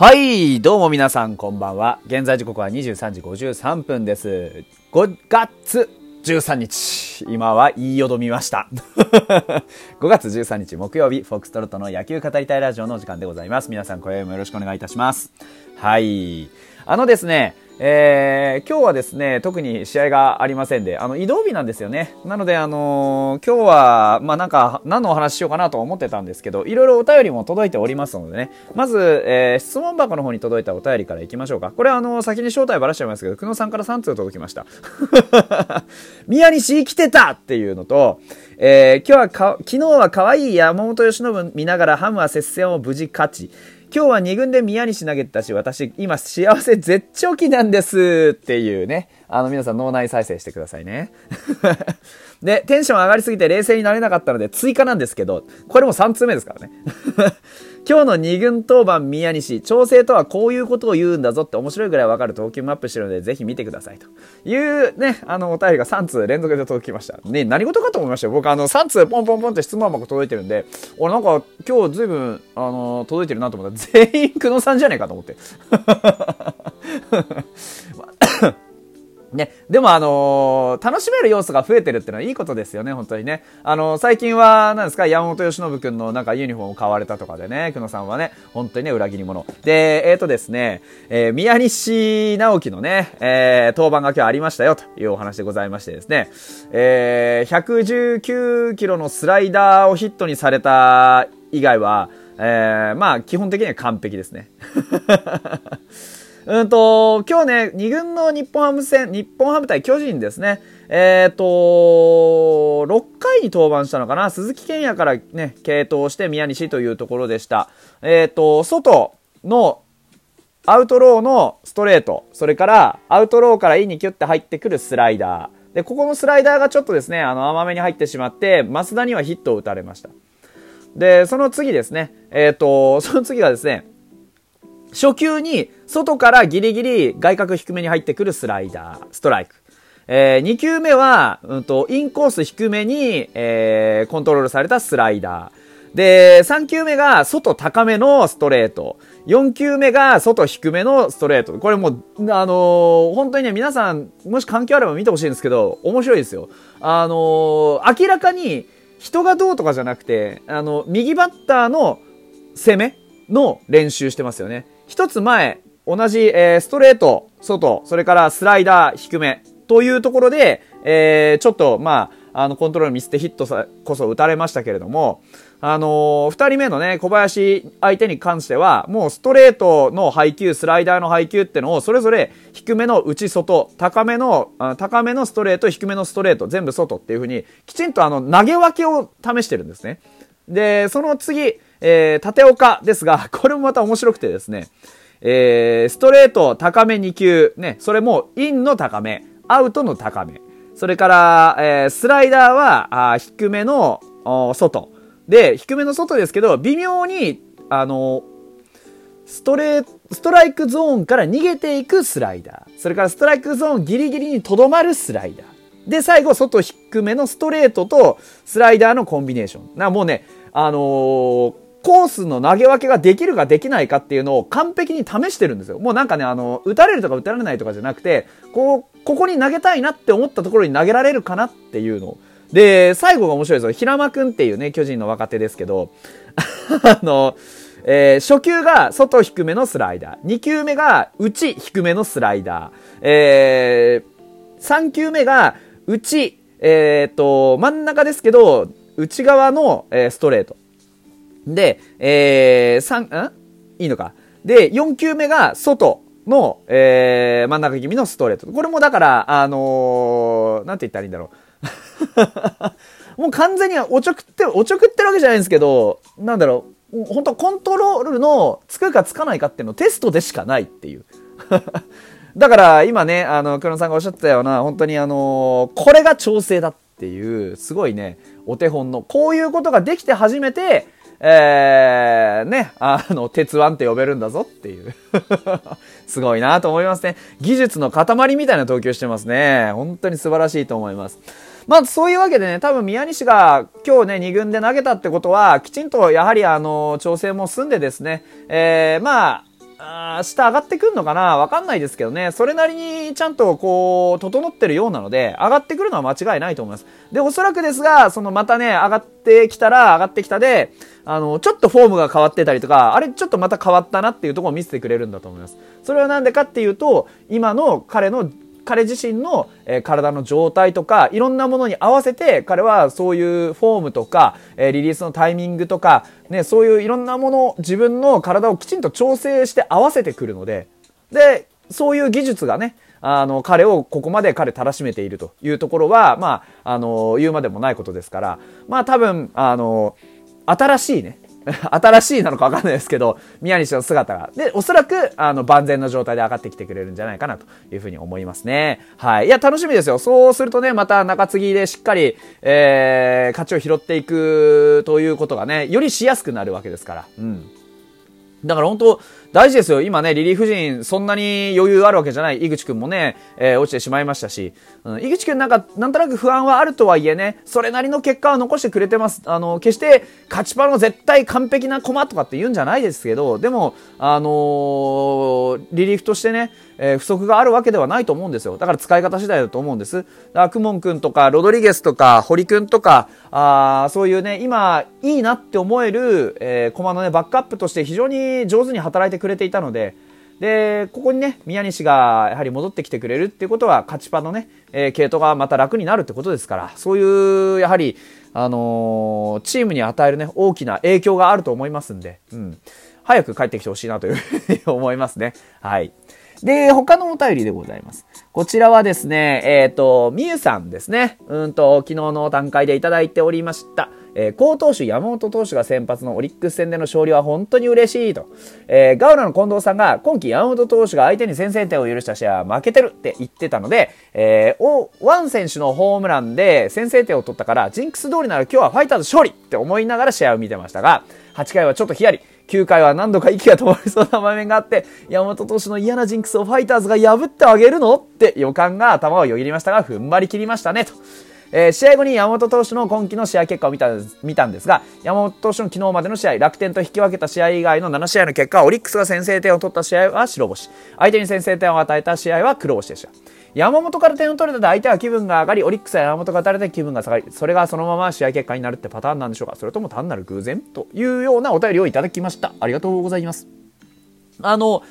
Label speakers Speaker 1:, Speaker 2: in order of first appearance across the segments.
Speaker 1: はい、どうも皆さんこんばんは。現在時刻は23時53分です。5月13日。今は言いよどみました。5月13日木曜日、フォックストロットの野球語りたいラジオの時間でございます。皆さん今宵もよろしくお願いいたします。はい。あのですね、えー、今日はですね、特に試合がありませんで、あの、移動日なんですよね。なので、あのー今日は、まあ、なんか、何のお話ししようかなと思ってたんですけど、いろいろお便りも届いておりますのでね、まず、えー質問箱の方に届いたお便りからいきましょうか。これは、あの先に正体ばらしちゃいますけど、久野さんから3通届きました。宮西来てたっていうのと、えー今日はか、昨日は可愛い山本由伸見ながらハムは接戦を無事勝ち、今日は2軍で宮西投げたし、私、今幸せ絶頂期なんですっていうね。あの、皆さん脳内再生してくださいね。で、テンション上がりすぎて冷静になれなかったので追加なんですけど、これも3通目ですからね。今日の2軍当番宮西、調整とはこういうことを言うんだぞって面白いぐらいわかる投球マップしてるので、ぜひ見てくださいというね、あの、お便りが3通連続で届きました。ね、何事かと思いましたよ。僕、あの、3通ポンポンポンって質問箱届いてるんで、俺なんか今日ずいぶん、あの、届いてるなと思ったら、全員久野さんじゃねえかと思って。ね、でもあのー楽しめる要素が増えてるってのはいいことですよね、本当にね。あのー最近は、何ですか、山本由伸くんのなんかユニフォームを買われたとかでね、久野さんはね、本当にね、裏切り者。で、えーとですね、えー宮西直樹のね、えー登板が今日ありましたよ、というお話でございましてですね、えー119キロのスライダーをヒットにされた以外は、えーまあ、基本的には完璧ですね。うんと、今日ね、2軍の日本ハム戦、日本ハム対巨人ですね。えっ、と、6回に登板したのかな鈴木健也からね、継投して宮西というところでした。えっ、と、外のアウトローのストレート、それからアウトローからインにキュッて入ってくるスライダー。で、ここのスライダーがちょっとですね、あの、甘めに入ってしまって、増田にはヒットを打たれました。で、その次ですね、えっ、と、その次がですね、初球に外からギリギリ外角低めに入ってくるスライダー、ストライク。えー、2球目は、うんと、インコース低めに、えー、コントロールされたスライダー。で、3球目が外高めのストレート。4球目が外低めのストレート。これもう、あのー本当にね、皆さん、もし環境あれば見てほしいんですけど、面白いですよ。あのー明らかに人がどうとかじゃなくて、あの、右バッターの攻めの練習してますよね。一つ前、同じ、えーストレート、外、それからスライダー、低め、というところで、えーちょっと、まあ、あの、コントロールミスってヒットさこそ打たれましたけれども、あのー二人目のね、小林相手に関しては、もうストレートの配球、スライダーの配球ってのを、それぞれ低めの内外、高めの、高めのストレート、低めのストレート、全部外っていう風に、きちんとあの、投げ分けを試してるんですね。で、その次、えー、縦岡ですが、これもまた面白くてですね、えー、ストレート高め2球、ね、それもインの高め、アウトの高め、それから、えースライダーは、あー低めのお外。で、低めの外ですけど、微妙に、あのストレーストライクゾーンから逃げていくスライダー。それからストライクゾーンギリギリにとどまるスライダー。で、最後、外低めのストレートとスライダーのコンビネーション。な、もうね、あのーコースの投げ分けができるかできないかっていうのを完璧に試してるんですよ。もうなんかね、あの、打たれるとか打たれないとかじゃなくて、こう、ここに投げたいなって思ったところに投げられるかなっていうの。で、最後が面白いですよ。平間くんっていうね、巨人の若手ですけど、あの、えー初球が外低めのスライダー。2球目が内低めのスライダー。えー、3球目が内、えーっと、真ん中ですけど、内側の、えーストレート。で、えー、三ん？いいのか。で、4球目が外の、えー真ん中気味のストレート。これもだから、あのーなんて言ったらいいんだろう。もう完全におちょくって、おちょくってるわけじゃないんですけど、なんだろう。本当コントロールのつくかつかないかっていうのテストでしかないっていう。だから今ね、あの、黒野さんがおっしゃったような、本当にあのこれが調整だってていう、すごいね、お手本の、こういうことができて初めて、えー、ね、あの、鉄腕って呼べるんだぞっていう。すごいなと思いますね。技術の塊みたいな投球してますね。本当に素晴らしいと思います。まあ、そういうわけでね、多分宮西が今日ね、2軍で投げたってことは、きちんとやはりあの、調整も済んでですね、えー、まあ、あ明日上がってくるのかな？わかんないですけどね。それなりにちゃんとこう、整ってるようなので、上がってくるのは間違いないと思います。で、おそらくですが、そのまたね、上がってきたら、上がってきたで、あの、ちょっとフォームが変わってたりとか、あれちょっとまた変わったなっていうところを見せてくれるんだと思います。それはなんでかっていうと、今の彼の彼自身の、え、体の状態とか、いろんなものに合わせて、彼はそういうフォームとか、え、リリースのタイミングとか、ね、そういういろんなもの、自分の体をきちんと調整して合わせてくるので、で、そういう技術がね、あの、彼をここまで彼たらしめているというところは、まあ、あの、言うまでもないことですから、まあ多分、あの、新しいね、新しいなのかわかんないですけど、宮西の姿が。で、おそらく、あの、万全の状態で上がってきてくれるんじゃないかなというふうに思いますね。はい。いや、楽しみですよ。そうするとね、また中継ぎでしっかり、えー、勝ちを拾っていくということがね、よりしやすくなるわけですから。うん。だから本当、大事ですよ。今ね、リリーフ陣、そんなに余裕あるわけじゃない。井口くんもね、えー、落ちてしまいましたし、うん、井口くんなんか、なんとなく不安はあるとはいえね、それなりの結果を残してくれてます。あの、決して勝ちパンの絶対完璧な駒とかって言うんじゃないですけど、でも、あのー、リリーフとしてね、えー、不足があるわけではないと思うんですよ。だから使い方次第だと思うんです。だからクモン君とか、ロドリゲスとか、堀君とか、あそういうね、今、いいなって思える、えー、駒のね、バックアップとして非常に上手に働いてくれていたので、で、ここにね、宮西がやはり戻ってきてくれるっていうことは、勝ちパのね、えー、系統がまた楽になるってことですから、そういう、やはり、あのー、チームに与えるね、大きな影響があると思いますんで、うん。早く帰ってきてほしいなというふうに思いますね。はい。で、他のお便りでございます。こちらはですね、えっ、ー、と、みゆさんですね。うんと、昨日の段階でいただいておりました。えー、高投手山本投手が先発のオリックス戦での勝利は本当に嬉しいと。えー、ガウラの近藤さんが今季山本投手が相手に先制点を許した試合は負けてるって言ってたので、えー、お、ワン選手のホームランで先制点を取ったから、ジンクス通りなら今日はファイターズ勝利って思いながら試合を見てましたが、8回はちょっとヒヤリ。9回は何度か息が止まりそうな場面があって、山本投手の嫌なジンクスをファイターズが破ってあげるのって予感が頭をよぎりましたが、踏ん張り切りましたね、と。えー、試合後に山本投手の今季の試合結果を見た見たんですが、山本投手の昨日までの試合、楽天と引き分けた試合以外の7試合の結果、オリックスが先制点を取った試合は白星。相手に先制点を与えた試合は黒星でした。山本から点を取れたで相手は気分が上がり、オリックスは山本が打たれて気分が下がり、それがそのまま試合結果になるってパターンなんでしょうかそれとも単なる偶然というようなお便りをいただきました。ありがとうございます。あの、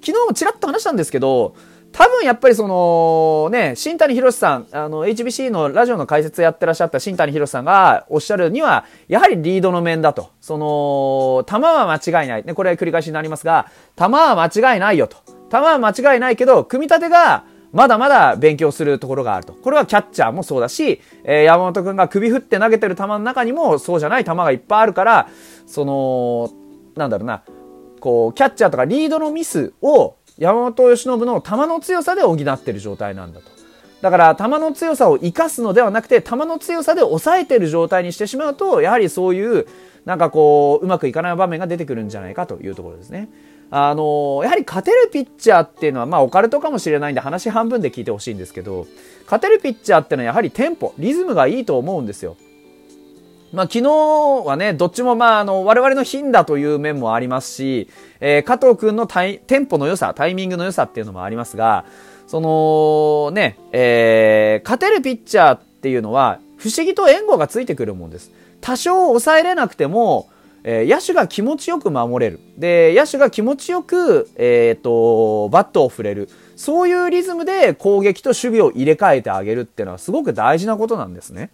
Speaker 1: 昨日もちらっと話したんですけど、多分やっぱりそのね、新谷博さん、あの、HBC のラジオの解説やってらっしゃった新谷博さんがおっしゃるには、やはりリードの面だと。その、球は間違いない。ね、これは繰り返しになりますが、球は間違いないよと。球は間違いないけど、組み立てが、まだまだ勉強するところがあると。これはキャッチャーもそうだし、えー、山本くんが首振って投げてる球の中にもそうじゃない球がいっぱいあるから、その、なんだろうな、こう、キャッチャーとかリードのミスを山本由伸の球の強さで補ってる状態なんだと。だから球の強さを生かすのではなくて球の強さで抑えてる状態にしてしまうとやはりそういうなんかこううまくいかない場面が出てくるんじゃないかというところですね。あのやはり勝てるピッチャーっていうのはまあオカルトかもしれないんで話半分で聞いてほしいんですけど勝てるピッチャーっていうのはやはりテンポリズムがいいと思うんですよ。まあ、昨日はね、どっちもまあ、あの、我々の品だという面もありますし、えー、加藤くんのタイテンポの良さ、タイミングの良さっていうのもありますが、その、ね、えー、勝てるピッチャーっていうのは、不思議と援護がついてくるもんです。多少抑えれなくても、えー、野手が気持ちよく守れる。で、野手が気持ちよく、えっ、ー、と、バットを振れる。そういうリズムで攻撃と守備を入れ替えてあげるっていうのはすごく大事なことなんですね。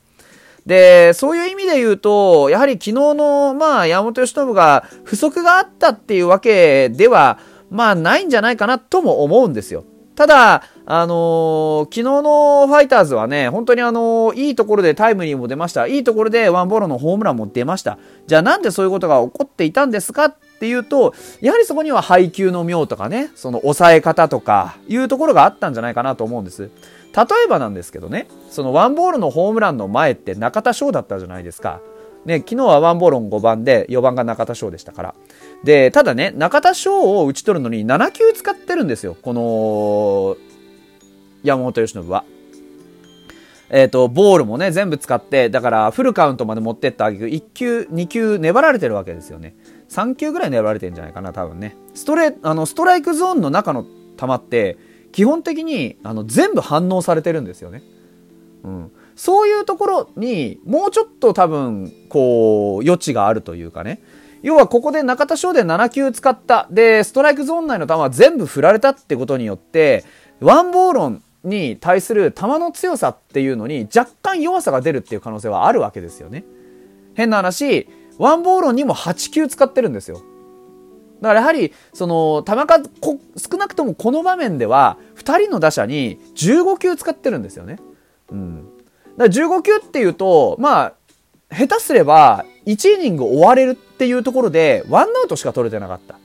Speaker 1: で、そういう意味で言うと、やはり昨日の、まあ、山本由伸が不足があったっていうわけでは、まあ、ないんじゃないかなとも思うんですよ。ただ、あのー、昨日のファイターズはね、本当にあのー、いいところでタイムリーも出ました。いいところでワンボロのホームランも出ました。じゃあなんでそういうことが起こっていたんですかっていうと、やはりそこには配球の妙とかね、その抑え方とか、いうところがあったんじゃないかなと思うんです。例えばなんですけどね、そのワンボールのホームランの前って中田翔だったじゃないですか。ね、昨日はワンボール5番で4番が中田翔でしたから。で、ただね、中田翔を打ち取るのに7球使ってるんですよ。この、山本由伸は。えっ、ー、と、ボールもね、全部使って、だからフルカウントまで持ってったあげく、1球、2球粘られてるわけですよね。3球ぐらい粘られてるんじゃないかな、多分ね。ストレ、あの、ストライクゾーンの中の球って、基本的に、あの、全部反応されてるんですよね。うん。そういうところに、もうちょっと多分、こう、余地があるというかね。要はここで中田翔で7球使った。で、ストライクゾーン内の球は全部振られたってことによって、ワンボーロンに対する球の強さっていうのに若干弱さが出るっていう可能性はあるわけですよね。変な話、ワンボーロンにも8球使ってるんですよ。だからやはり、その、球数、少なくともこの場面では、2人の打者に15球使ってるんですよね。うん。だから15球っていうと、まあ、下手すれば、1イニング終われるっていうところで、ワンアウトしか取れてなかった。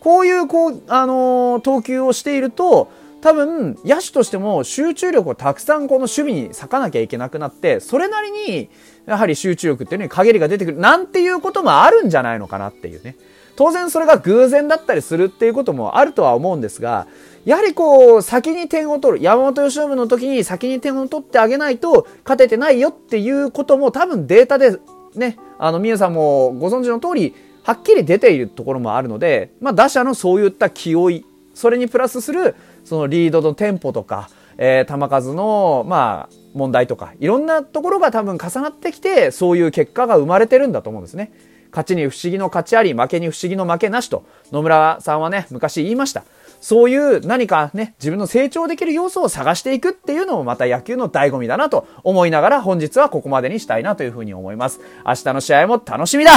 Speaker 1: こういう、こう、あのー、投球をしていると、多分、野手としても集中力をたくさんこの守備に割かなきゃいけなくなって、それなりに、やはり集中力っていうのに陰りが出てくる、なんていうこともあるんじゃないのかなっていうね。当然それが偶然だったりするっていうこともあるとは思うんですが、やはりこう、先に点を取る。山本由伸の時に先に点を取ってあげないと勝ててないよっていうことも多分データでね、あの、皆さんもご存知の通り、はっきり出ているところもあるので、まあ打者のそういった気負い、それにプラスするそのリードのテンポとか、えー、球数の、まあ、問題とか、いろんなところが多分重なってきて、そういう結果が生まれてるんだと思うんですね。勝ちに不思議の勝ちあり、負けに不思議の負けなしと、野村さんはね、昔言いました。そういう何かね、自分の成長できる要素を探していくっていうのもまた野球の醍醐味だなと思いながら本日はここまでにしたいなというふうに思います。明日の試合も楽しみだ